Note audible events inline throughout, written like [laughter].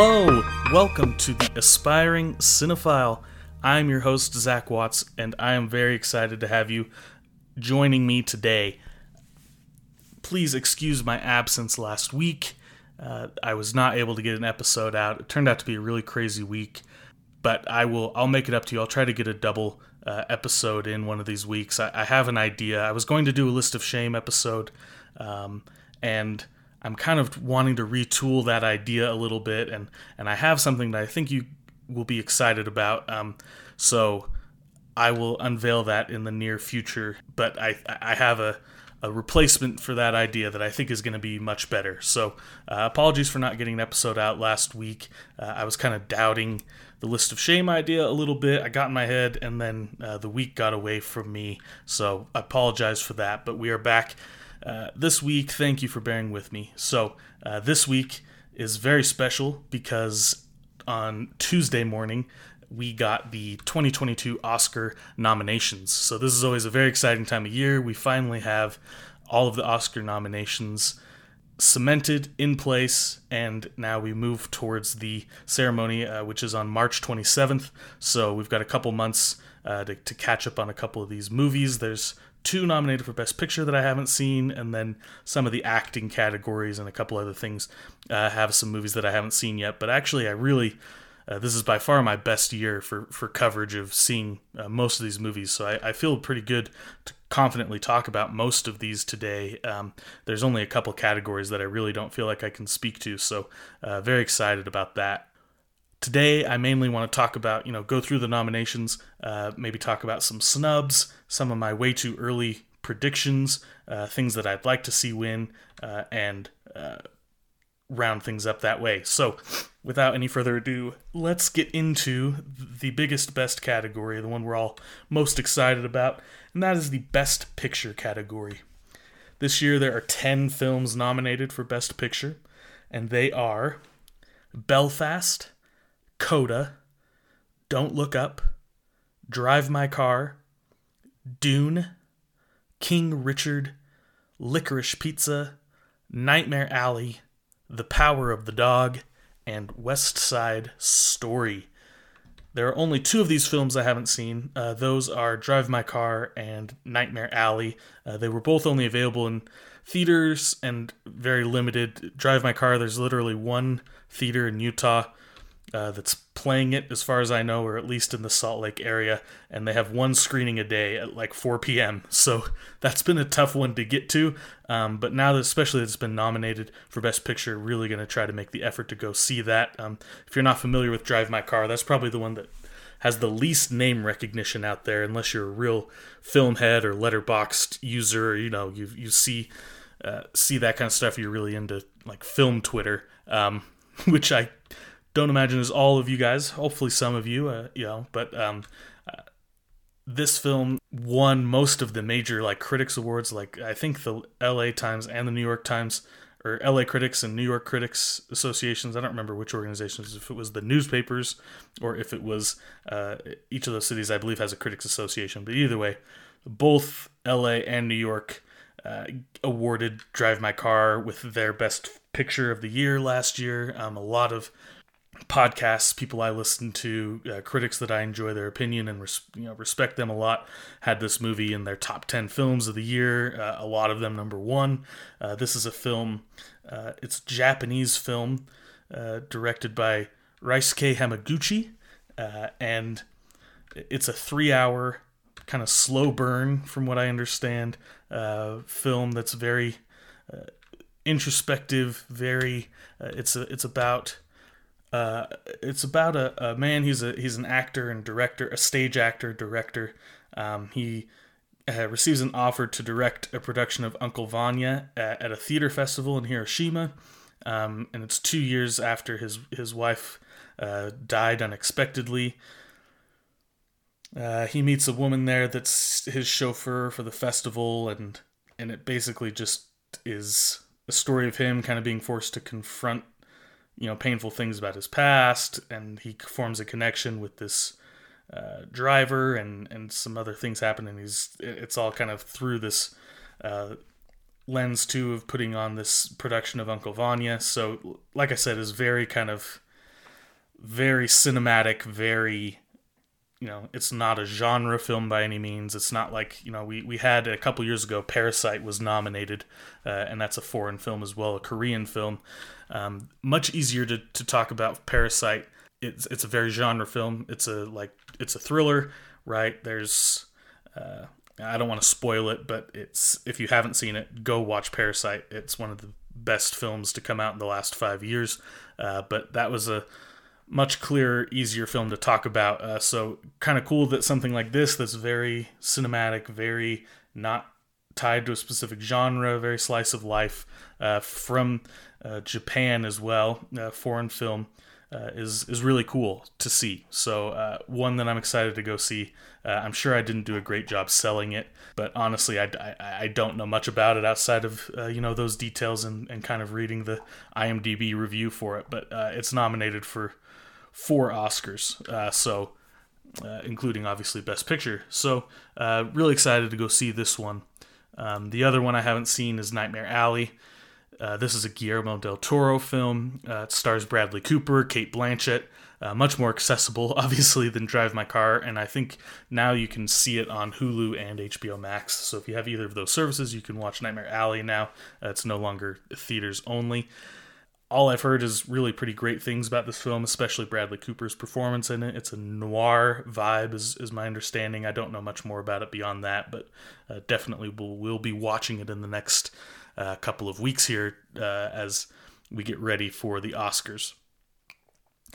Hello, welcome to the Aspiring Cinephile. I'm your host, Zach Watts, and I am very excited to have you joining me today. Please excuse my absence last week. Uh, I was not able to get an episode out. It turned out to be a really crazy week, but I will. I'll make it up to you. I'll try to get a double uh, episode in one of these weeks. I, I, have an idea. I was going to do a list of shame episode, um, and I'm kind of wanting to retool that idea a little bit, and and I have something that I think you will be excited about. Um, so I will unveil that in the near future. But I I have a a replacement for that idea that I think is going to be much better. So, uh, apologies for not getting an episode out last week. Uh, I was kind of doubting the list of shame idea a little bit. I got in my head, and then uh, the week got away from me. So, I apologize for that. But we are back uh, this week. Thank you for bearing with me. So, uh, this week is very special because on Tuesday morning, we got the 2022 Oscar nominations. So this is always a very exciting time of year. We finally have all of the Oscar nominations cemented in place, and now we move towards the ceremony, uh, which is on March 27th. So we've got a couple months uh, to, to catch up on a couple of these movies. There's two nominated for Best Picture that I haven't seen, and then some of the acting categories and a couple other things uh, have some movies that I haven't seen yet. But actually, I really uh, this is by far my best year for, for coverage of seeing uh, most of these movies, so I, I, feel pretty good to confidently talk about most of these today. Um, there's only a couple categories that I really don't feel like I can speak to, so uh, very excited about that. Today, I mainly want to talk about, you know, go through the nominations, uh, maybe talk about some snubs, some of my way too early predictions, uh, things that I'd like to see win, uh, and round things up that way. So, without any further ado, let's get into the biggest best category, the one we're all most excited about, and that is the Best Picture category. This year there are 10 films nominated for Best Picture, and they are Belfast, Coda, Don't Look Up, Drive My Car, Dune, King Richard, Licorice Pizza, Nightmare Alley, the Power of the Dog, and West Side Story. There are only two of these films I haven't seen. Uh, those are Drive My Car and Nightmare Alley. Uh, they were both only available in theaters and very limited. Drive My Car, there's literally one theater in Utah uh, that's playing it, as far as I know, or at least in the Salt Lake area, and they have one screening a day at like 4 p.m. So [laughs] that's been a tough one to get to. Um, but now that, especially that it's been nominated for Best Picture, really going to try to make the effort to go see that. Um, if you're not familiar with Drive My Car, that's probably the one that has the least name recognition out there, unless you're a real film head or Letterboxd user. Or, you know, you you see uh, see that kind of stuff. You're really into like film Twitter, um, [laughs] which I don't imagine is all of you guys. Hopefully, some of you, uh, you know. But um, uh, this film won most of the major like critics awards. Like I think the L.A. Times and the New York Times, or L.A. Critics and New York Critics Associations. I don't remember which organizations. If it was the newspapers or if it was uh, each of those cities, I believe has a critics association. But either way, both L.A. and New York. Uh, awarded Drive My Car with their best picture of the year last year. Um, a lot of podcasts, people I listen to, uh, critics that I enjoy their opinion and res- you know respect them a lot, had this movie in their top ten films of the year. Uh, a lot of them number one. Uh, this is a film. Uh, it's a Japanese film uh, directed by Ryusuke Hamaguchi, uh, and it's a three-hour kind of slow burn, from what I understand, film that's very introspective. Very. it's a, it's about uh, it's about a, a, man. He's a he's an actor and director, a stage actor director. Um, he uh, receives an offer to direct a production of Uncle Vanya at, at a theater festival in Hiroshima, um, and it's two years after his his wife uh, died unexpectedly. Uh, he meets a woman there that's his chauffeur for the festival, and and it basically just is a story of him kind of being forced to confront you know painful things about his past, and he forms a connection with this uh, driver, and and some other things happen, and he's it's all kind of through this uh, lens too of putting on this production of Uncle Vanya. So, like I said, is very kind of very cinematic, very you know, it's not a genre film by any means. It's not like you know we we had a couple years ago Parasite was nominated, uh, and that's a foreign film as well, a Korean film. Um, much easier to, to talk about Parasite. It's it's a very genre film. It's a like it's a thriller, right? There's uh, I don't want to spoil it, but it's if you haven't seen it, go watch Parasite. It's one of the best films to come out in the last five years. Uh, but that was a much clearer, easier film to talk about. Uh, so kind of cool that something like this, that's very cinematic, very not tied to a specific genre, very slice of life uh, from uh, Japan as well, foreign film. Uh, is is really cool to see. So uh, one that I'm excited to go see. Uh, I'm sure I didn't do a great job selling it, but honestly, I, I, I don't know much about it outside of you know those details and, and kind of reading the IMDb review for it. But it's nominated for four Oscars. Uh, so, uh, including obviously Best Picture. So, uh, really excited to go see this one. Um, the other one I haven't seen is Nightmare Alley. Uh, this is a Guillermo del Toro film. Uh, it stars Bradley Cooper, Cate Blanchett. Uh, much more accessible, [laughs] obviously, than Drive My Car, and I think now you can see it on Hulu and HBO Max. So if you have either of those services, you can watch Nightmare Alley now. it's no longer theaters only all I've heard is really pretty great things about this film, especially Bradley Cooper's performance in it. It's a noir vibe, is, is my understanding. I don't know much more about it beyond that, but uh, definitely we'll, we'll be watching it in the next uh, couple of weeks here uh, as we get ready for the Oscars.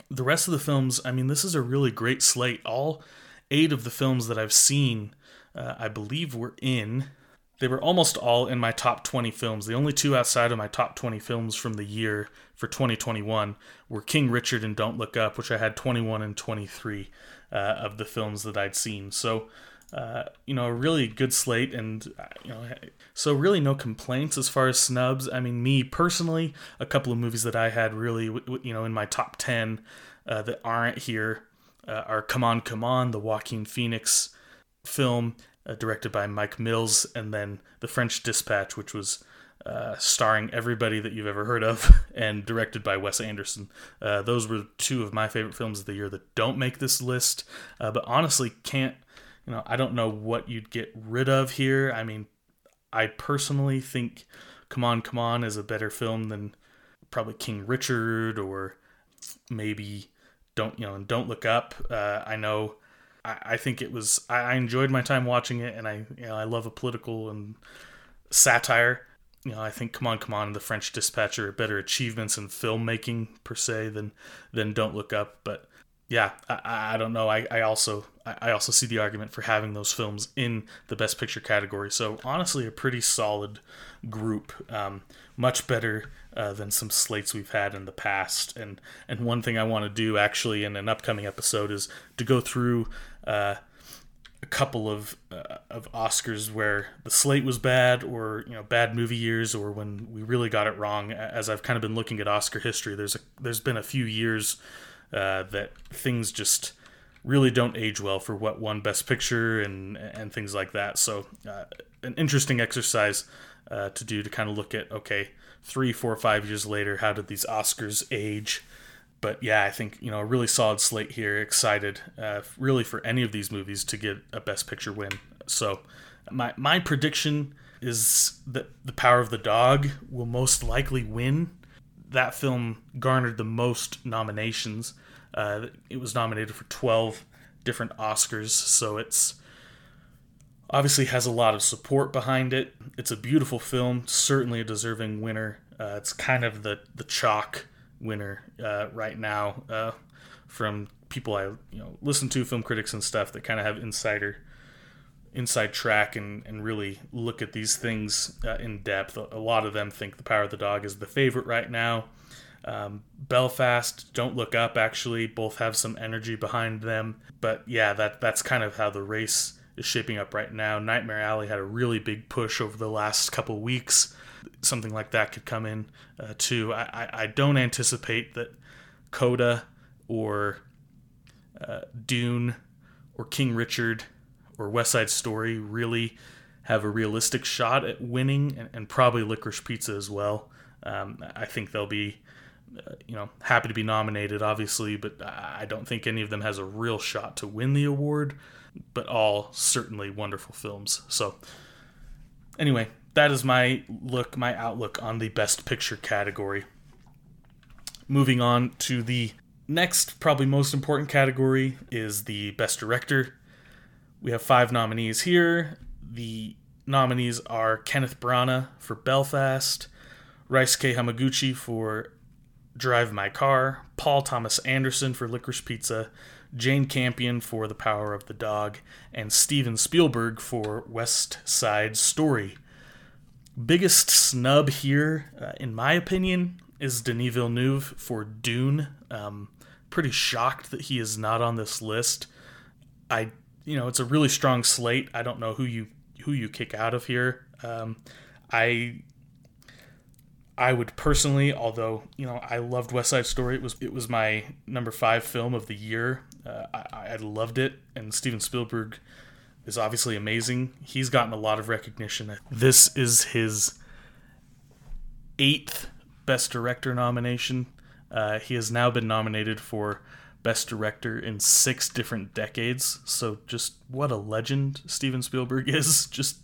The rest of the films, I mean, this is a really great slate. All eight of the films that I've seen, uh, I believe, were in they were almost all in my top 20 films. The only two outside of my top 20 films from the year for 2021 were King Richard and Don't Look Up, which I had 21 and 23 uh, of the films that I'd seen. So, uh, you know, a really good slate, and uh, you know, so really no complaints as far as snubs. I mean, me personally, a couple of movies that I had really, you know, in my top 10 uh, that aren't here uh, are Come On, Come On, the Joaquin Phoenix film uh, directed by Mike Mills, and then The French Dispatch, which was uh, starring everybody that you've ever heard of [laughs] and directed by Wes Anderson. Uh, those were two of my favorite films of the year that don't make this list, uh, but honestly can't. You know, I don't know what you'd get rid of here. I mean, I personally think Come On, Come On is a better film than probably King Richard or maybe Don't You know and Don't Look Up. Uh, I know I, think it was I, I enjoyed my time watching it, and I you know I love a political and satire. You know, I think Come On, Come On and The French Dispatcher are better achievements in filmmaking per se than than Don't Look Up. But yeah, I, I don't know. I, I also I also see the argument for having those films in the Best Picture category. So honestly, a pretty solid group. Um, much better uh, than some slates we've had in the past. And and one thing I want to do actually in an upcoming episode is to go through uh, a couple of uh, of Oscars where the slate was bad, or you know bad movie years, or when we really got it wrong. As I've kind of been looking at Oscar history, there's a there's been a few years uh, that things just really don't age well for what won Best Picture and and things like that. So uh, an interesting exercise uh, to do to kind of look at okay, three, four, five years later, how did these Oscars age? But yeah, I think you know a really solid slate here. Excited, uh, really for any of these movies to get a Best Picture win. So my my prediction is that The Power of the Dog will most likely win. That film garnered the most nominations. Uh, it was nominated for 12 different Oscars, so it's obviously has a lot of support behind it. It's a beautiful film, certainly a deserving winner. Uh, it's kind of the the chalk winner uh, right now uh, from people I you know listen to, film critics and stuff that kind of have insider inside track and, and really look at these things uh, in depth. A lot of them think The Power of the Dog is the favorite right now. Um, Belfast, Don't Look Up, actually, both have some energy behind them. But yeah, that that's kind of how the race is shaping up right now. Nightmare Alley had a really big push over the last couple weeks. Something like that could come in uh, too. I, I, don't anticipate that Coda or uh, Dune or King Richard or West Side Story really have a realistic shot at winning, and, and probably Licorice Pizza as well. Um, I think they'll be uh, you know, happy to be nominated, obviously, but I don't think any of them has a real shot to win the award. But all certainly wonderful films. So, anyway, that is my look, my outlook on the Best Picture category. Moving on to the next, probably most important category is the Best Director. We have five nominees here. The nominees are Kenneth Branagh for Belfast, Ryusuke Hamaguchi for Drive My Car, Paul Thomas Anderson for Licorice Pizza, Jane Campion for The Power of the Dog, and Steven Spielberg for West Side Story. Biggest snub here, uh, in my opinion, is Denis Villeneuve for Dune. Um, pretty shocked that he is not on this list. I, you know, it's a really strong slate. I don't know who you who you kick out of here. Um, I I would personally, although you know I loved West Side Story, it was it was my number five film of the year. Uh, I, I loved it, and Steven Spielberg is obviously amazing. He's gotten a lot of recognition. This is his eighth Best Director nomination. Uh, he has now been nominated for Best Director in six different decades. So just what a legend Steven Spielberg is. [laughs] Just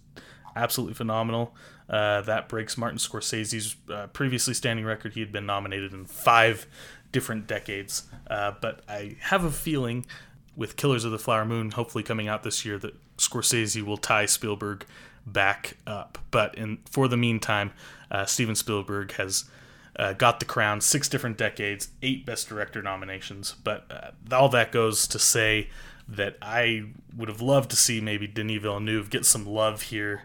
absolutely phenomenal. Uh, that breaks Martin Scorsese's uh, previously standing record. He had been nominated in five different decades. Uh, but I have a feeling with Killers of the Flower Moon hopefully coming out this year that Scorsese will tie Spielberg back up. But in for the meantime, uh, Steven Spielberg has uh, got the crown six different decades, eight Best Director nominations. But uh, all that goes to say that I would have loved to see maybe Denis Villeneuve get some love here,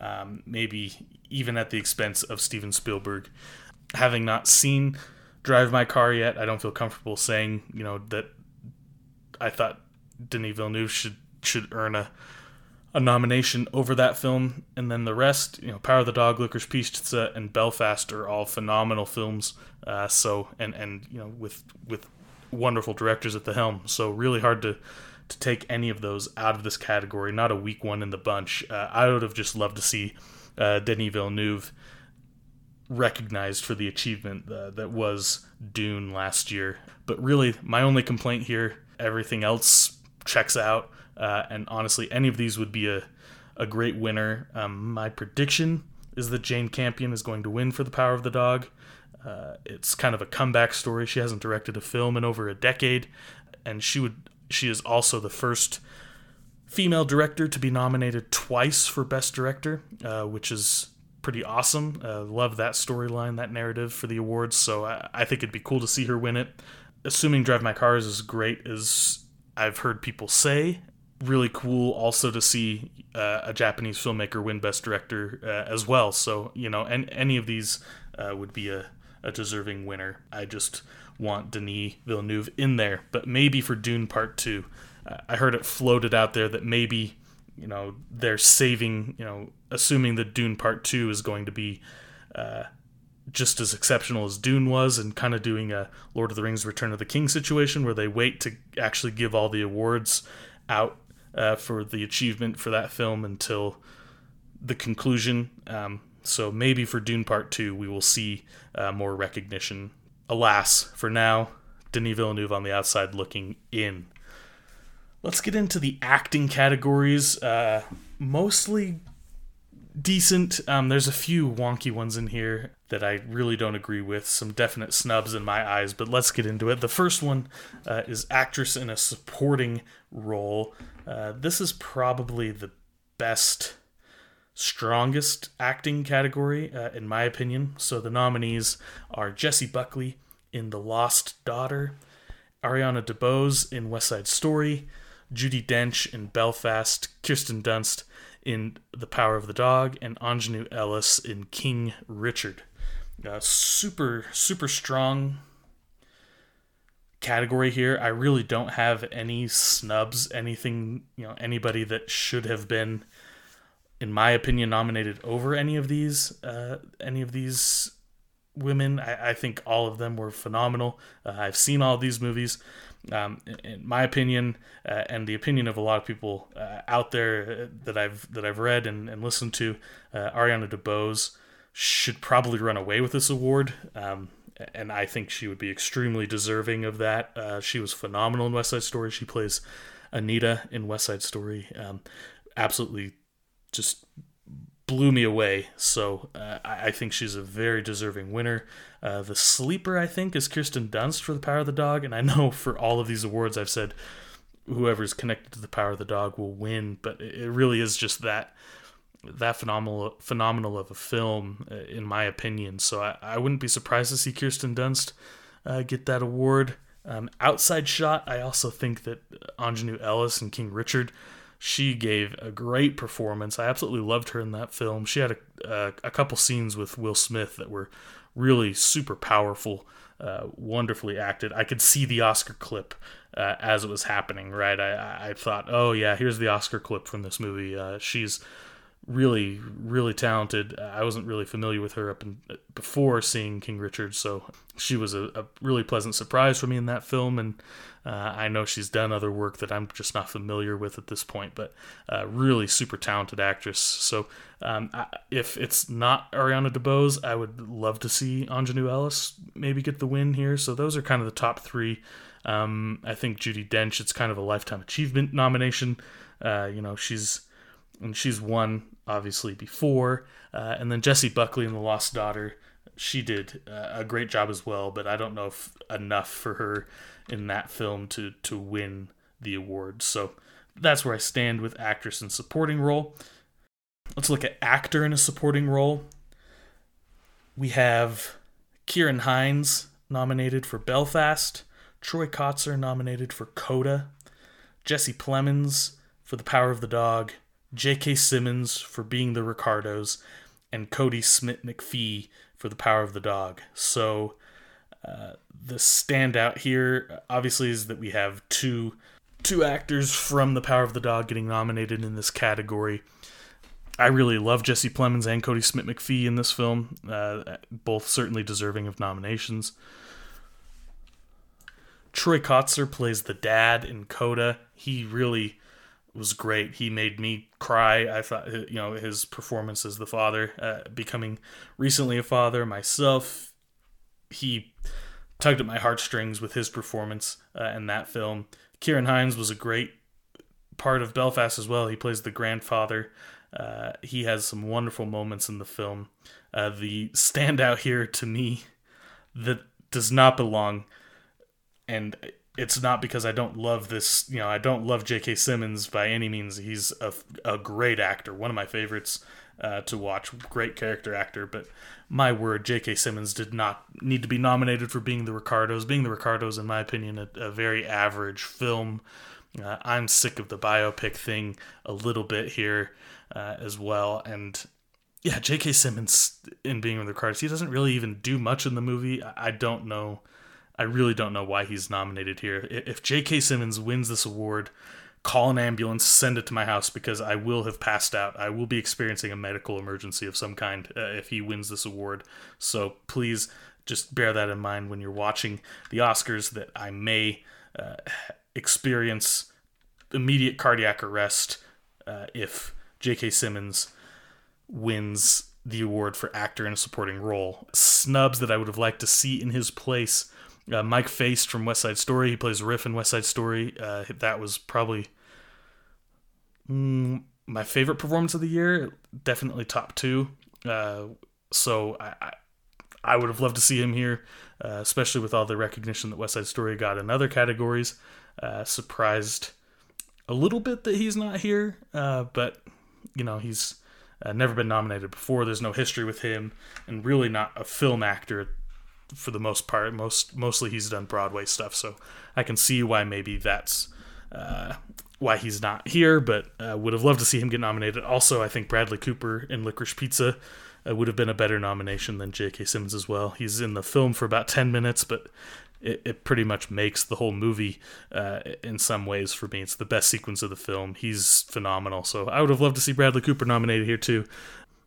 um, maybe even at the expense of Steven Spielberg. Having not seen Drive My Car yet, I don't feel comfortable saying you know that I thought Denis Villeneuve should should earn a a nomination over that film, and then the rest, you know, Power of the Dog, Licorice Pizza, and Belfast are all phenomenal films. Uh, so and and you know with with wonderful directors at the helm. So really hard to to take any of those out of this category. Not a weak one in the bunch. Uh, I would have just loved to see uh, Denis Villeneuve recognized for the achievement uh, that was Dune last year. But really, my only complaint here, everything else checks out. Uh, and honestly, any of these would be a, a great winner. Um, my prediction is that Jane Campion is going to win for The Power of the Dog. Uh, it's kind of a comeback story. She hasn't directed a film in over a decade, and she would she is also the first female director to be nominated twice for Best Director, uh, which is pretty awesome. Uh, love that storyline, that narrative for the awards. So I, I, think it'd be cool to see her win it. Assuming Drive My Car is as great as I've heard people say, really cool also to see uh, a Japanese filmmaker win Best Director uh, as well. So, you know, and any of these uh, would be a, a deserving winner. I just want Denis Villeneuve in there, but maybe for Dune Part 2. Uh, I heard it floated out there that maybe, you know, they're saving, you know, assuming that Dune Part 2 is going to be uh, just as exceptional as Dune was, and kind of doing a Lord of the Rings Return of the King situation where they wait to actually give all the awards out uh, for the achievement for that film until the conclusion. Um, so maybe for Dune Part 2, we will see uh, more recognition. Alas, for now, Denis Villeneuve on the outside looking in. Let's get into the acting categories. Uh, mostly decent. Um, there's a few wonky ones in here that I really don't agree with. Some definite snubs in my eyes, but let's get into it. The first one uh, is actress in a supporting role. Uh, this is probably the best, strongest acting category, uh, in my opinion. So the nominees are Jessie Buckley in The Lost Daughter, Ariana DeBose in West Side Story, Judi Dench in Belfast, Kirsten Dunst in The Power of the Dog, and Aunjanue Ellis in King Richard. Uh, super, super strong category here. I really don't have any snubs, anything, you know, anybody that should have been, in my opinion, nominated over any of these, uh, any of these women. I, I think all of them were phenomenal. Uh, I've seen all these movies. Um, in, my opinion, uh, and the opinion of a lot of people uh, out there uh, that I've that I've read and, and listened to, uh, Ariana DeBose should probably run away with this award. Um, and I think she would be extremely deserving of that. Uh, she was phenomenal in West Side Story. She plays Anita in West Side Story. Um, absolutely, just blew me away. So uh, I, I, think she's a very deserving winner. Uh, the sleeper, I think, is Kirsten Dunst for The Power of the Dog. And I know [laughs] for all of these awards, I've said whoever's connected to The Power of the Dog will win, but it really is just that that phenomenal phenomenal of a film, uh, in my opinion. So I, I wouldn't be surprised to see Kirsten Dunst uh, get that award. Um, outside shot, I also think that Aunjanue Ellis and King Richard she gave a great performance. I absolutely loved her in that film. She had a, a, a couple scenes with Will Smith that were really super powerful, uh, wonderfully acted. I could see the Oscar clip uh, as it was happening, right? I, I thought, oh, yeah, here's the Oscar clip from this movie. Uh, she's really, really talented. I wasn't really familiar with her up in, before seeing King Richard, so she was a, a really pleasant surprise for me in that film. And uh, I know she's done other work that I'm just not familiar with at this point, but uh, really super talented actress. So um, I, if it's not Ariana DeBose, I would love to see Aunjanue Ellis maybe get the win here. So those are kind of the top three. Um, I think Judi Dench, it's kind of a lifetime achievement nomination. Uh, you know, she's and she's won obviously before. Uh, and then Jessie Buckley in The Lost Daughter, she did uh, a great job as well, but I don't know if enough for her in that film to to win the award. So that's where I stand with actress in supporting role. Let's look at actor in a supporting role. We have Ciarán Hinds nominated for Belfast, Troy Kotsur nominated for Coda, Jesse Plemons for The Power of the Dog, J.K. Simmons for being the Ricardos, and Kodi Smit-McPhee for the Power of the Dog. So uh, the standout here, obviously, is that we have two two actors from the Power of the Dog getting nominated in this category. I really love Jesse Plemons and Kodi Smit-McPhee in this film, uh, both certainly deserving of nominations. Troy Kotsur plays the dad in Coda. He really was great. He made me cry. I thought, you know, his performance as the father, uh, becoming recently a father myself, he tugged at my heartstrings with his performance uh, in that film. Ciarán Hinds was a great part of Belfast as well. He plays the grandfather. Uh, he has some wonderful moments in the film. Uh, the standout here to me that does not belong, and it's not because I don't love this, you know, I don't love J.K. Simmons by any means. He's a, a great actor, one of my favorites uh, to watch, great character actor. But my word, J.K. Simmons did not need to be nominated for being the Ricardos. Being the Ricardos, in my opinion, a, a very average film. Uh, I'm sick of the biopic thing a little bit here uh, as well. And yeah, J.K. Simmons in being the Ricardos, he doesn't really even do much in the movie. I, I don't know I really don't know why he's nominated here. If J.K. Simmons wins this award, call an ambulance, send it to my house because I will have passed out. I will be experiencing a medical emergency of some kind uh, if he wins this award. So please just bear that in mind when you're watching the Oscars that I may uh, experience immediate cardiac arrest uh, if J.K. Simmons wins the award for actor in a supporting role. Snubs that I would have liked to see in his place uh, Mike Faist from West Side Story. He plays Riff in West Side Story. Uh, that was probably mm, my favorite performance of the year. Definitely top two. Uh, so I, I, I, would have loved to see him here, uh, especially with all the recognition that West Side Story got in other categories. Uh, surprised a little bit that he's not here, uh, but you know he's. never been nominated before. There's no history with him, and really not a film actor for the most part. Most mostly he's done Broadway stuff, so I can see why maybe that's uh, why he's not here. But uh, would have loved to see him get nominated. Also, I think Bradley Cooper in Licorice Pizza uh, would have been a better nomination than J.K. Simmons as well. He's in the film for about ten minutes, but it, it pretty much makes the whole movie uh, in some ways for me. It's the best sequence of the film. He's phenomenal. So I would have loved to see Bradley Cooper nominated here too.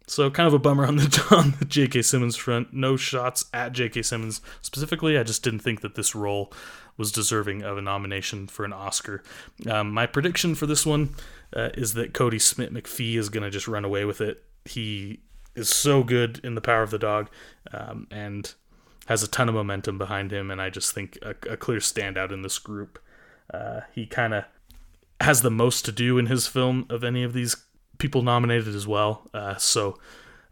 So kind of a bummer on the [laughs] on the J.K. Simmons front. No shots at J.K. Simmons specifically. I just didn't think that this role was deserving of a nomination for an Oscar. Um, my prediction for this one uh, is that Kodi Smit-McPhee is going to just run away with it. He is so good in The Power of the Dog, um, and has a ton of momentum behind him, and I just think a, a clear standout in this group. Uh, he kind of has the most to do in his film of any of these people nominated as well. Uh, so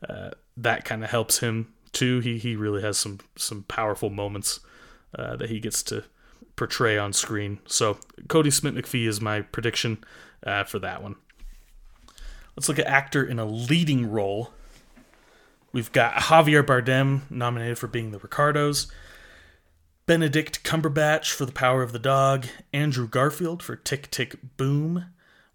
uh, that kind of helps him too. He he really has some some powerful moments uh, that he gets to portray on screen. So Kodi Smit-McPhee is my prediction uh, for that one. Let's look at actor in a leading role. We've got Javier Bardem nominated for being the Ricardos, Benedict Cumberbatch for The Power of the Dog, Andrew Garfield for Tick Tick Boom,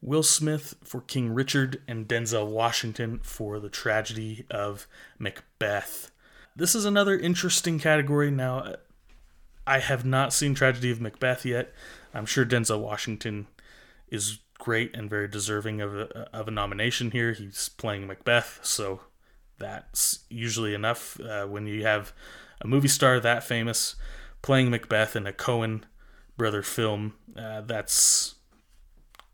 Will Smith for King Richard, and Denzel Washington for The Tragedy of Macbeth. This is another interesting category. Now, I have not seen Tragedy of Macbeth yet. I'm sure Denzel Washington is great and very deserving of a, of a nomination here. He's playing Macbeth, so that's usually enough uh, when you have a movie star that famous playing Macbeth in a Coen brother film. Uh, that's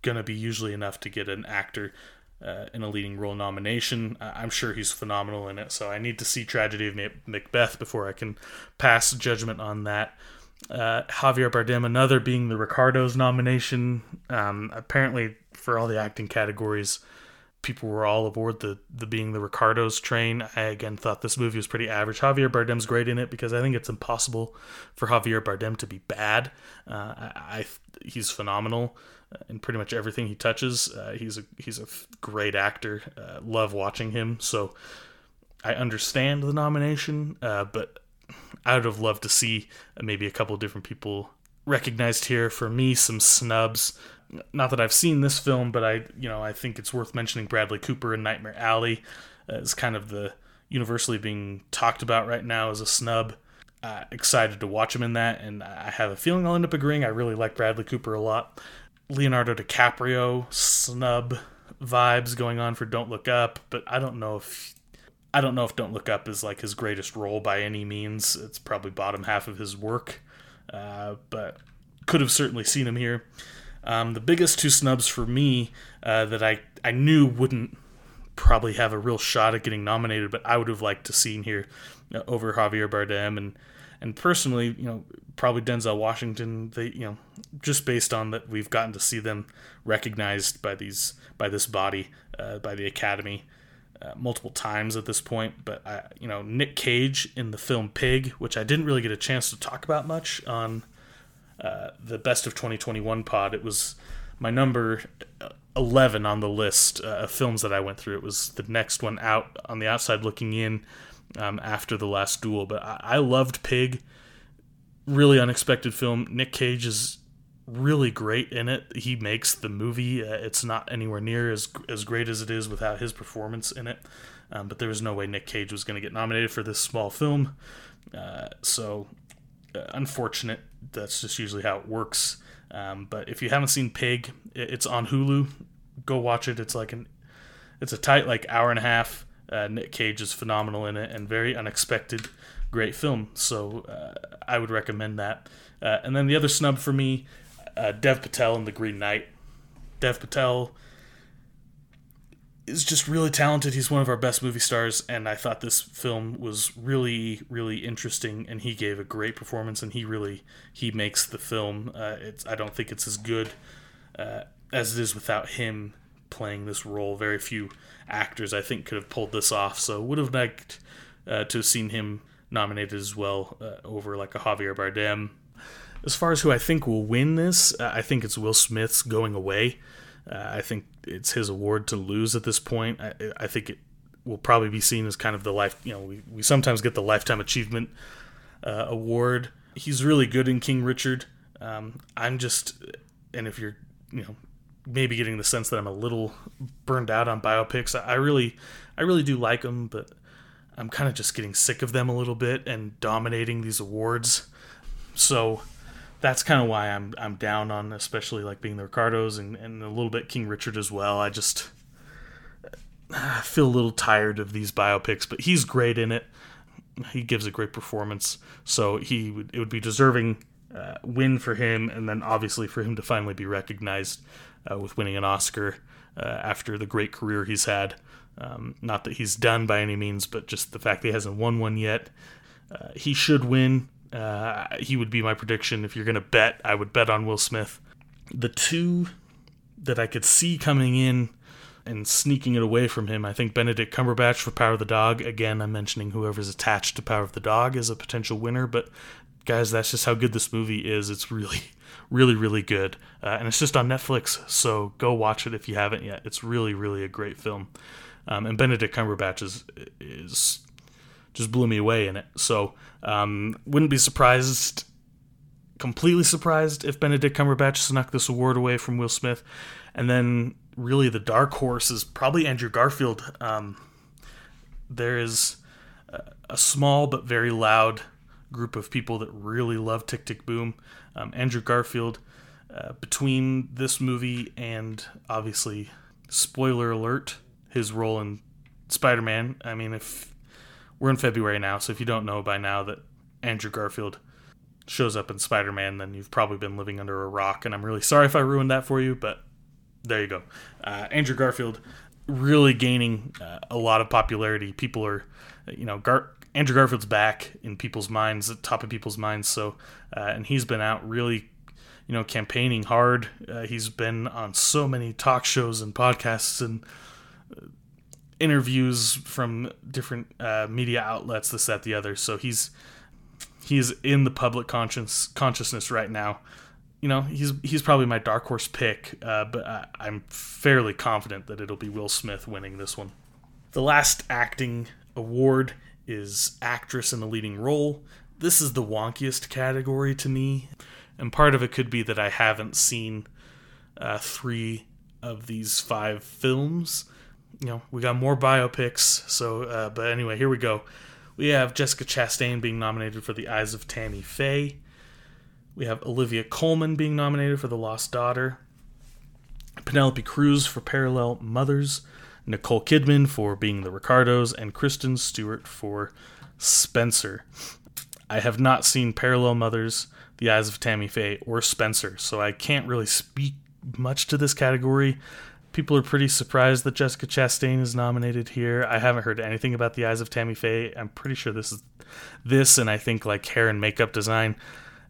gonna be usually enough to get an actor uh, in a leading role nomination. I'm sure he's phenomenal in it, so I need to see Tragedy of Macbeth before I can pass judgment on that. Uh, Javier Bardem, another being the Ricardos nomination. Um, apparently, for all the acting categories, people were all aboard the the being the Ricardos train. I again thought this movie was pretty average. Javier Bardem's great in it because I think it's impossible for Javier Bardem to be bad. Uh, I, I, he's phenomenal in pretty much everything he touches. Uh, he's a he's a great actor. Uh, love watching him. So I understand the nomination, uh, but I would have loved to see maybe a couple different people recognized here. For me, some snubs. Not that I've seen this film, but I you know I think it's worth mentioning Bradley Cooper in Nightmare Alley as kind of the universally being talked about right now as a snub. Uh, excited to watch him in that, and I have a feeling I'll end up agreeing. I really like Bradley Cooper a lot. Leonardo DiCaprio snub vibes going on for Don't Look Up, but I don't know if I don't know if Don't Look Up is like his greatest role by any means. It's probably bottom half of his work, uh, but could have certainly seen him here. Um, the biggest two snubs for me uh, that I I knew wouldn't probably have a real shot at getting nominated, but I would have liked to seen here uh, over Javier Bardem and and personally, you know, probably Denzel Washington. They, you know, just based on that, we've gotten to see them recognized by these by this body, uh, by the Academy, uh, multiple times at this point. But I, you know, Nick Cage in the film Pig, which I didn't really get a chance to talk about much on uh, the Best of 2021 pod. It was my number 11 on the list uh, of films that I went through. It was the next one out on the outside looking in um, after the last duel. But I, I loved Pig. Really unexpected film. Nick Cage is really great in it. He makes the movie. Uh, it's not anywhere near as as great as it is without his performance in it. Um, but there was no way Nick Cage was going to get nominated for this small film. Uh, so uh, unfortunate. That's just usually how it works. Um, but if you haven't seen Pig, it's on Hulu. Go watch it. It's like an it's a tight like hour and a half. Uh, Nick Cage is phenomenal in it and very unexpected, great film. So uh, I would recommend that. Uh, and then the other snub for me, uh, Dev Patel in The Green Knight. Dev Patel is just really talented. He's one of our best movie stars, and I thought this film was really, really interesting. And he gave a great performance, and he really he makes the film. Uh, it's I don't think it's as good uh, as it is without him playing this role. Very few actors I think could have pulled this off. So would have liked uh, to have seen him nominated as well uh, over like a Javier Bardem. As far as who I think will win this, uh, I think it's Will Smith's going away. Uh, I think it's his award to lose at this point. I, I, think it will probably be seen as kind of the life. You know, we, we sometimes get the lifetime achievement uh, award. He's really good in King Richard. Um, I'm just, and if you're, you know, maybe getting the sense that I'm a little burned out on biopics. I really, I really do like them, but I'm kind of just getting sick of them a little bit and dominating these awards. So that's kind of why I'm I'm down on, especially like being the Ricardos and, and a little bit King Richard as well. I just I feel a little tired of these biopics, but he's great in it. He gives a great performance, so he would it would be deserving uh, win for him, and then obviously for him to finally be recognized uh, with winning an Oscar uh, after the great career he's had. Um, not that he's done by any means, but just the fact that he hasn't won one yet Uh, he should win. Uh, he would be my prediction. If you're going to bet, I would bet on Will Smith. The two that I could see coming in and sneaking it away from him, I think Benedict Cumberbatch for Power of the Dog. Again, I'm mentioning whoever's attached to Power of the Dog as a potential winner, but guys, that's just how good this movie is. It's really, really, really good. Uh, and it's just on Netflix, so go watch it if you haven't yet. It's really, really a great film. Um, and Benedict Cumberbatch is, is just blew me away in it. So um, wouldn't be surprised, completely surprised, if Benedict Cumberbatch snuck this award away from Will Smith. And then really the dark horse is probably Andrew Garfield. Um, there is a small but very loud group of people that really love Tick Tick Boom. Um, Andrew Garfield, uh, between this movie and obviously, spoiler alert, his role in Spider Man. I mean, if we're in February now, so if you don't know by now that Andrew Garfield shows up in Spider Man, then you've probably been living under a rock. And I'm really sorry if I ruined that for you, but there you go. Uh, Andrew Garfield really gaining uh, a lot of popularity. People are, you know, Gar- Andrew Garfield's back in people's minds, at top of people's minds. So, uh, and he's been out really, you know, campaigning hard. Uh, he's been on so many talk shows and podcasts and uh, interviews from different uh, media outlets, this, that, the other. So he's he's in the public conscience consciousness right now you know, he's he's probably my dark horse pick, uh, but I, I'm fairly confident that it'll be Will Smith winning this one. The last acting award is actress in a leading role. This is the wonkiest category to me, and part of it could be that I haven't seen uh, three of these five films. You know, we got more biopics, so uh, but anyway, here we go. We have Jessica Chastain being nominated for The Eyes of Tammy Faye. We have Olivia Colman being nominated for The Lost Daughter, Penelope Cruz for Parallel Mothers, Nicole Kidman for Being the Ricardos, and Kristen Stewart for Spencer. I have not seen Parallel Mothers, The Eyes of Tammy Faye, or Spencer, so I can't really speak much to this category. People are pretty surprised that Jessica Chastain is nominated here. I haven't heard anything about The Eyes of Tammy Faye. I'm pretty sure this is this, and I think like hair and makeup design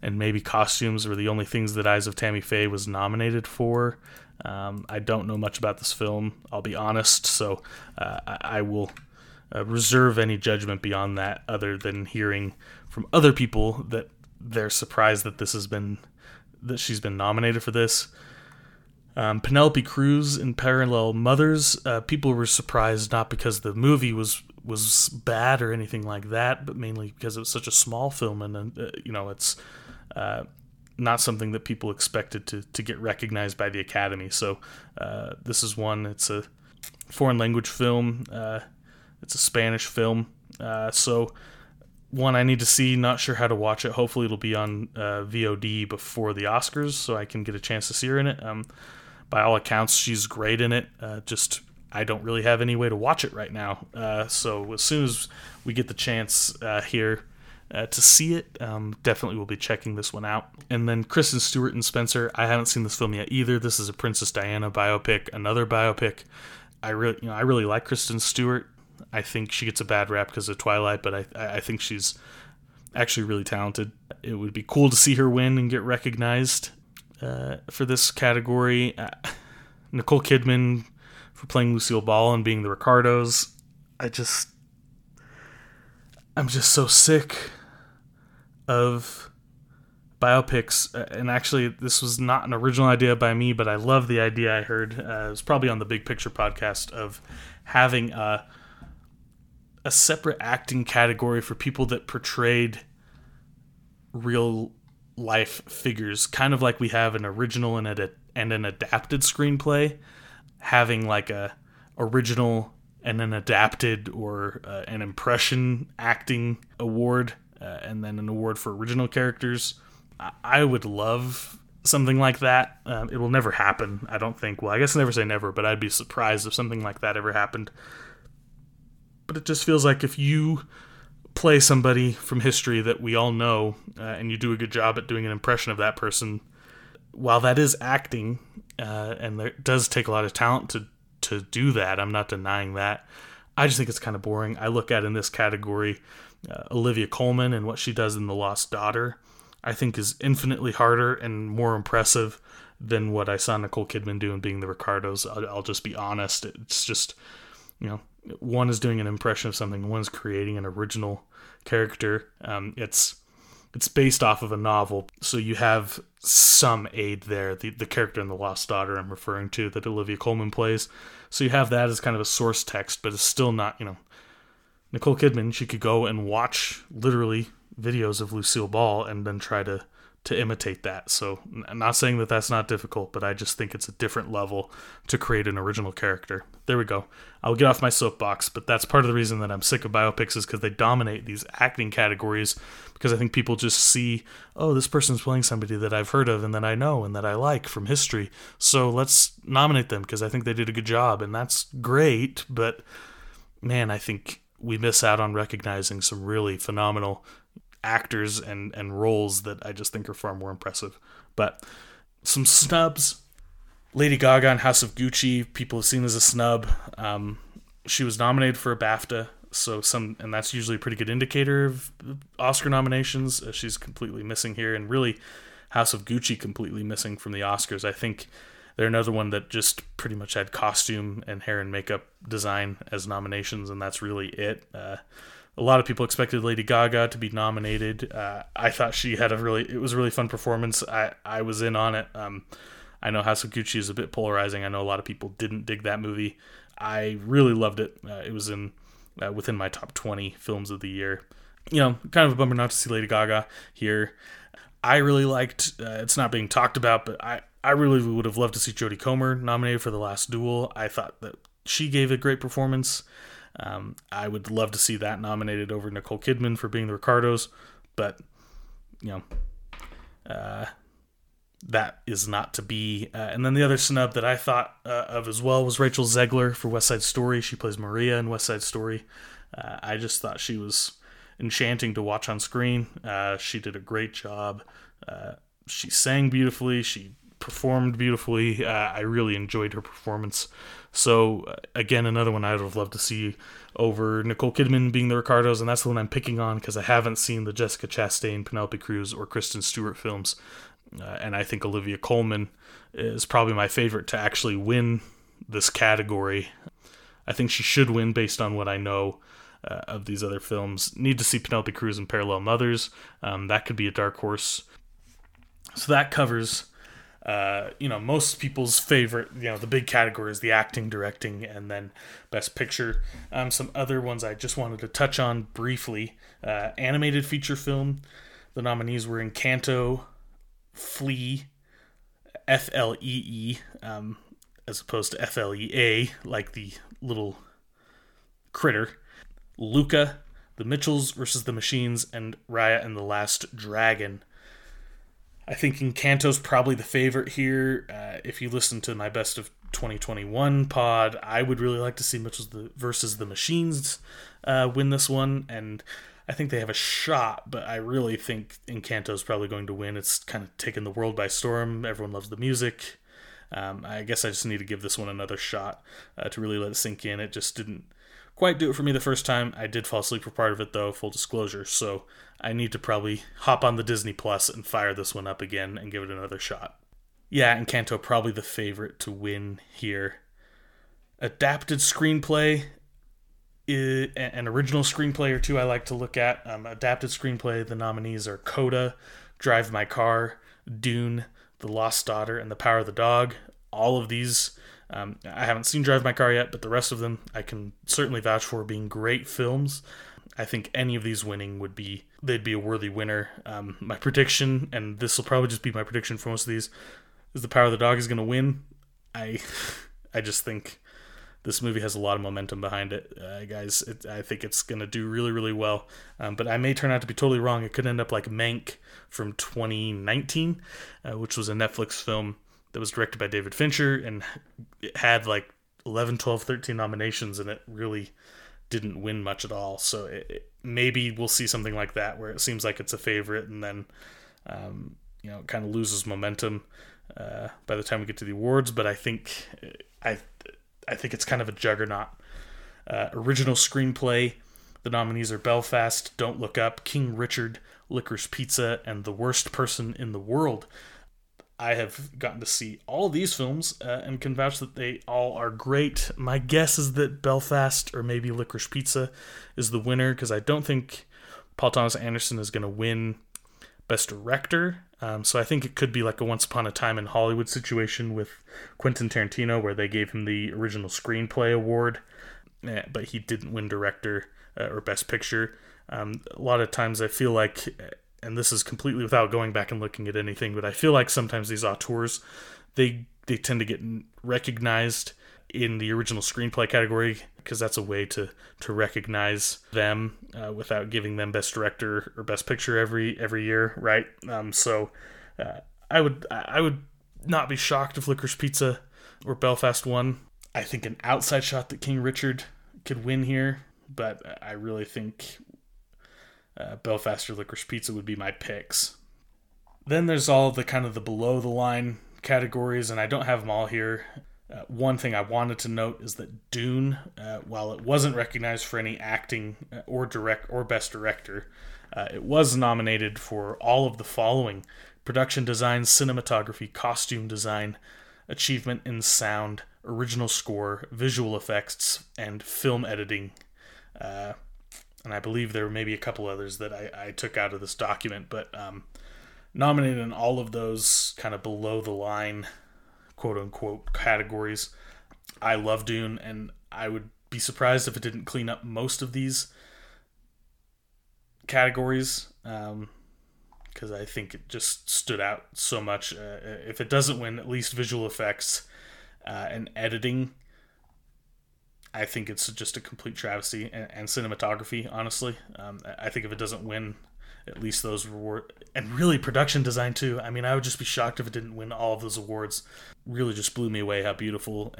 and maybe costumes were the only things that Eyes of Tammy Faye was nominated for. Um, I don't know much about this film, I'll be honest, so uh, I, I, will uh, reserve any judgment beyond that, other than hearing from other people that they're surprised that this has been that she's been nominated for this. Um, Penelope Cruz in Parallel Mothers, uh, people were surprised not because the movie was was bad or anything like that, but mainly because it was such a small film and uh, you know it's uh, not something that people expected to, to get recognized by the Academy. So uh, this is one. It's a foreign language film. Uh, it's a Spanish film. Uh, so one I need to see. Not sure how to watch it. Hopefully it'll be on uh, VOD before the Oscars, so I can get a chance to see her in it. Um, by all accounts, she's great in it. Uh, just I don't really have any way to watch it right now. so as soon as we get the chance here uh, to see it. Um, definitely will be checking this one out. And then Kristen Stewart and Spencer. I haven't seen this film yet either. This is a Princess Diana biopic, another biopic. I really, you know, I really like Kristen Stewart. I think she gets a bad rap because of Twilight, but I, I think she's actually really talented. It would be cool to see her win and get recognized uh, for this category. Uh, Nicole Kidman for playing Lucille Ball and being the Ricardos. I just, I'm just so sick of biopics uh, and actually this was not an original idea by me but i love the idea i heard uh, it was probably on the big picture podcast of having a, a separate acting category for people that portrayed real life figures kind of like we have an original and, a, and an adapted screenplay having like a original and an adapted or uh, an impression acting award uh, and then an award for original characters. I would love something like that. Um, it will never happen, I don't think. Well, I guess never say never, but I'd be surprised if something like that ever happened. But it just feels like if you play somebody from history that we all know uh, and you do a good job at doing an impression of that person, while that is acting, uh, and there does take a lot of talent to, to do that, I'm not denying that. I just think it's kind of boring. I look at in this category uh, Olivia Colman and what she does in The Lost Daughter. I think is infinitely harder and more impressive than what I saw Nicole Kidman do in Being the Ricardos. I'll, I'll just be honest. It's just, you know, one is doing an impression of something, one's creating an original character. Um, it's it's based off of a novel, so you have some aid there. The the character in The Lost Daughter I'm referring to that Olivia Colman plays. So you have that as kind of a source text, but it's still not, you know, Nicole Kidman, she could go and watch literally videos of Lucille Ball and then try to to imitate that. So I'm not saying that that's not difficult, but I just think it's a different level to create an original character. There we go. I'll get off my soapbox, but that's part of the reason that I'm sick of biopics is because they dominate these acting categories because I think people just see, oh, this person's playing somebody that I've heard of and that I know and that I like from history. So let's nominate them because I think they did a good job and that's great, but man, I think we miss out on recognizing some really phenomenal actors and and roles that I just think are far more impressive. But some snubs. Lady Gaga in House of Gucci, people have seen as a snub. Um, she was nominated for a BAFTA, so some, and that's usually a pretty good indicator of Oscar nominations. Uh, she's completely missing here, and really, House of Gucci completely missing from the Oscars. I think they're another one that just pretty much had costume and hair and makeup design as nominations, and that's really it. Uh, a lot of people expected Lady Gaga to be nominated. Uh, I thought she had a really it was a really fun performance. I I was in on it. Um, I know Gucci is a bit polarizing. I know a lot of people didn't dig that movie. I really loved it. Uh, it was in uh, within my top twenty films of the year. You know, kind of a bummer not to see Lady Gaga here. I really liked. Uh, it's not being talked about, but I I really would have loved to see Jodie Comer nominated for The Last Duel. I thought that she gave a great performance. Um, I would love to see that nominated over Nicole Kidman for being the Ricardos, but you know, uh, that is not to be. Uh, and then the other snub that I thought uh, of as well was Rachel Zegler for West Side Story. She plays Maria in West Side Story. Uh, I just thought she was enchanting to watch on screen. Uh, she did a great job. Uh, she sang beautifully. She performed beautifully. I really enjoyed her performance. So uh, again, another one I would have loved to see over Nicole Kidman being the Ricardos, and that's the one I'm picking on because I haven't seen the Jessica Chastain, Penelope Cruz, or Kristen Stewart films, uh, and I think Olivia Colman is probably my favorite to actually win this category. I think she should win based on what I know uh, of these other films. Need to see Penelope Cruz in Parallel Mothers. Um, that could be a dark horse. So that covers uh, you know, most people's favorite, you know, the big categories, the acting, directing, and then best picture. Um, some other ones I just wanted to touch on briefly. Uh, animated feature film. The nominees were Encanto, Flee, F L E E, um, as opposed to F L E A, like the little critter. Luca, The Mitchells versus the Machines, and Raya and the Last Dragon. I think Encanto's probably the favorite here. Uh, if you listen to my best of 2021 pod, I would really like to see Mitchell's the, versus the Machines uh, win this one, and I think they have a shot. But I really think Encanto's probably going to win. It's kind of taken the world by storm. Everyone loves the music. Um, I guess I just need to give this one another shot uh, to really let it sink in. It just didn't quite do it for me the first time. I did fall asleep for part of it though, full disclosure. So I need to probably hop on the Disney Plus and fire this one up again and give it another shot. Yeah, and Encanto probably the favorite to win here. Adapted screenplay, an original screenplay or two I like to look at. Um, adapted screenplay, the nominees are Coda, Drive My Car, Dune, The Lost Daughter, and The Power of the Dog. All of these um, I haven't seen Drive My Car yet, but the rest of them I can certainly vouch for being great films. I think any of these winning would be they'd be a worthy winner. Um, my prediction, and this will probably just be my prediction for most of these, is the Power of the Dog is going to win. I [laughs] I just think this movie has a lot of momentum behind it, uh, guys. It, I think it's going to do really, really well. Um, but I may turn out to be totally wrong. It could end up like Mank from 2019, uh, which was a Netflix film that was directed by David Fincher and it had like 11, 12, 13 nominations and it really didn't win much at all. So it, it, maybe we'll see something like that where it seems like it's a favorite and then, um, you know, it kind of loses momentum uh, by the time we get to the awards. But I think I I think it's kind of a juggernaut. Uh, original screenplay, the nominees are Belfast, Don't Look Up, King Richard, Licorice Pizza, and The Worst Person in the World. I have gotten to see all these films uh, and can vouch that they all are great. My guess is that Belfast or maybe Licorice Pizza is the winner because I don't think Paul Thomas Anderson is going to win Best Director. Um, so I think it could be like a Once Upon a Time in Hollywood situation with Quentin Tarantino, where they gave him the original screenplay award, eh, but he didn't win Director uh, or Best Picture. Um, a lot of times I feel like, and this is completely without going back and looking at anything, but I feel like sometimes these auteurs, they they tend to get recognized in the original screenplay category because that's a way to to recognize them uh, without giving them best director or best picture every every year, right? Um, so uh, I would I would not be shocked if Licorice Pizza or Belfast won. I think an outside shot that King Richard could win here, but I really think uh, Belfast or Licorice Pizza would be my picks. Then there's all the kind of the below the line categories, and I don't have them all here. Uh, one thing I wanted to note is that Dune, uh, while it wasn't recognized for any acting uh, or direct or best director, uh, it was nominated for all of the following: production design, cinematography, costume design, achievement in sound, original score, visual effects, and film editing. Uh, and I believe there were maybe a couple others that I, I took out of this document, but um, nominated in all of those kind of below the line quote unquote categories. I love Dune, and I would be surprised if it didn't clean up most of these categories because um, I think it just stood out so much. Uh, if it doesn't win, at least visual effects uh, and editing, I think it's just a complete travesty. And, and cinematography, honestly, um, I think if it doesn't win at least those reward and really production design too. I mean, I would just be shocked if it didn't win all of those awards. Really, just blew me away how beautiful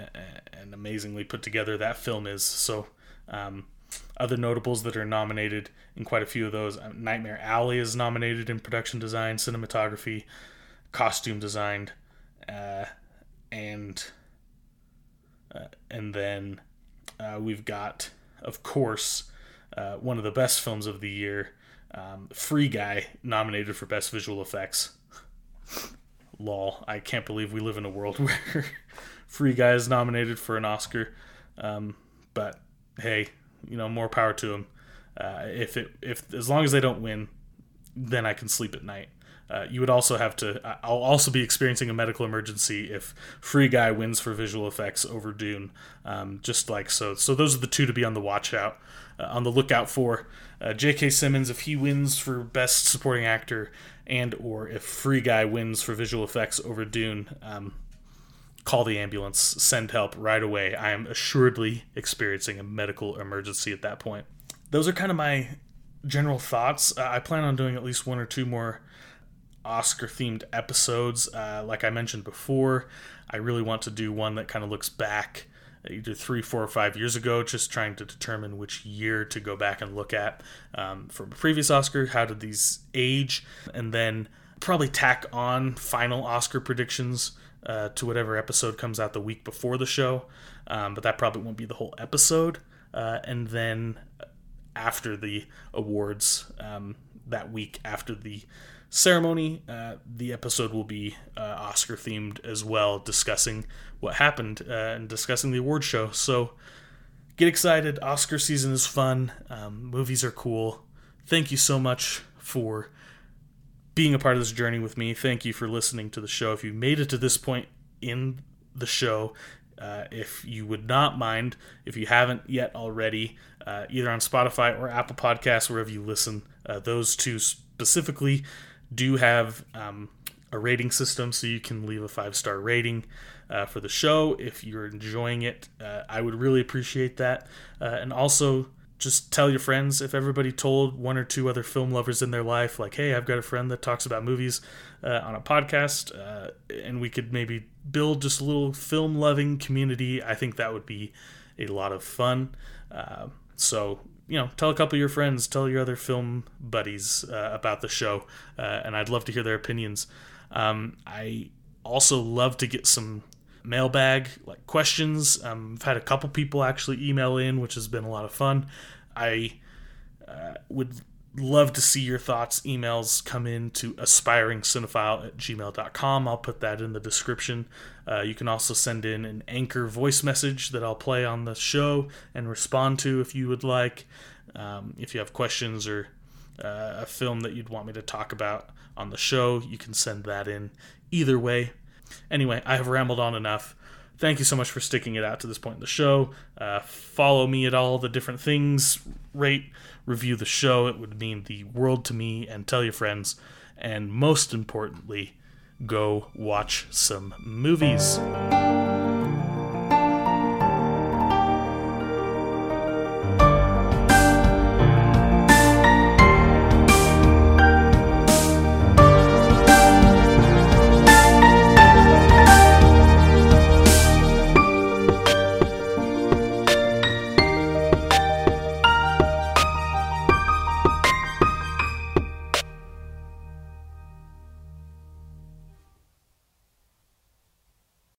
and amazingly put together that film is. So, um, other notables that are nominated in quite a few of those, uh, Nightmare Alley is nominated in production design, cinematography, costume design, uh, and uh, and then uh, we've got, of course, uh, one of the best films of the year um, Free Guy nominated for Best Visual Effects. Lol. I can't believe we live in a world [laughs] where Free Guy is nominated for an Oscar. Um, but hey, you know, more power to him. Uh, if it if as long as they don't win, then I can sleep at night. Uh, you would also have to. I'll also be experiencing a medical emergency if Free Guy wins for visual effects over Dune. Um, just like so. So those are the two to be on the watch out, uh, on the lookout for. Uh, J.K. Simmons if he wins for best supporting actor, and or if Free Guy wins for visual effects over Dune. Um, call the ambulance, send help right away. I am assuredly experiencing a medical emergency at that point. Those are kind of my general thoughts. Uh, I plan on doing at least one or two more Oscar themed episodes. Uh, like I mentioned before, I really want to do one that kind of looks back either three, four, or five years ago, just trying to determine which year to go back and look at um, from a previous Oscar. How did these age? And then probably tack on final Oscar predictions uh, to whatever episode comes out the week before the show. Um, but that probably won't be the whole episode. Uh, and then after the awards, um, that week after the ceremony. Uh, the episode will be uh, Oscar themed as well, discussing what happened uh, and discussing the award show. So get excited. Oscar season is fun. Um, movies are cool. Thank you so much for being a part of this journey with me. Thank you for listening to the show. If you made it to this point in the show, uh, if you would not mind, if you haven't yet already, uh, either on Spotify or Apple Podcasts, wherever you listen, uh, those two specifically do have um, a rating system, so you can leave a five star rating uh, for the show if you're enjoying it. Uh, I would really appreciate that. Uh, and also, just tell your friends if everybody told one or two other film lovers in their life, like, hey, I've got a friend that talks about movies uh, on a podcast, uh, and we could maybe build just a little film loving community. I think that would be a lot of fun. Uh, so you know, tell a couple of your friends, tell your other film buddies uh, about the show, uh, and I'd love to hear their opinions. Um, I also love to get some mailbag, like questions. Um, I've had a couple people actually email in, which has been a lot of fun. I uh, would love to see your thoughts. Emails come in to aspiringcinephile at gmail.com. I'll put that in the description. Uh, you can also send in an anchor voice message that I'll play on the show and respond to if you would like. Um, if you have questions or uh, a film that you'd want me to talk about on the show, you can send that in either way. Anyway, I have rambled on enough. Thank you so much for sticking it out to this point in the show. Uh, follow me at all the different things. Rate, review the show. It would mean the world to me. And tell your friends. And most importantly, go watch some movies.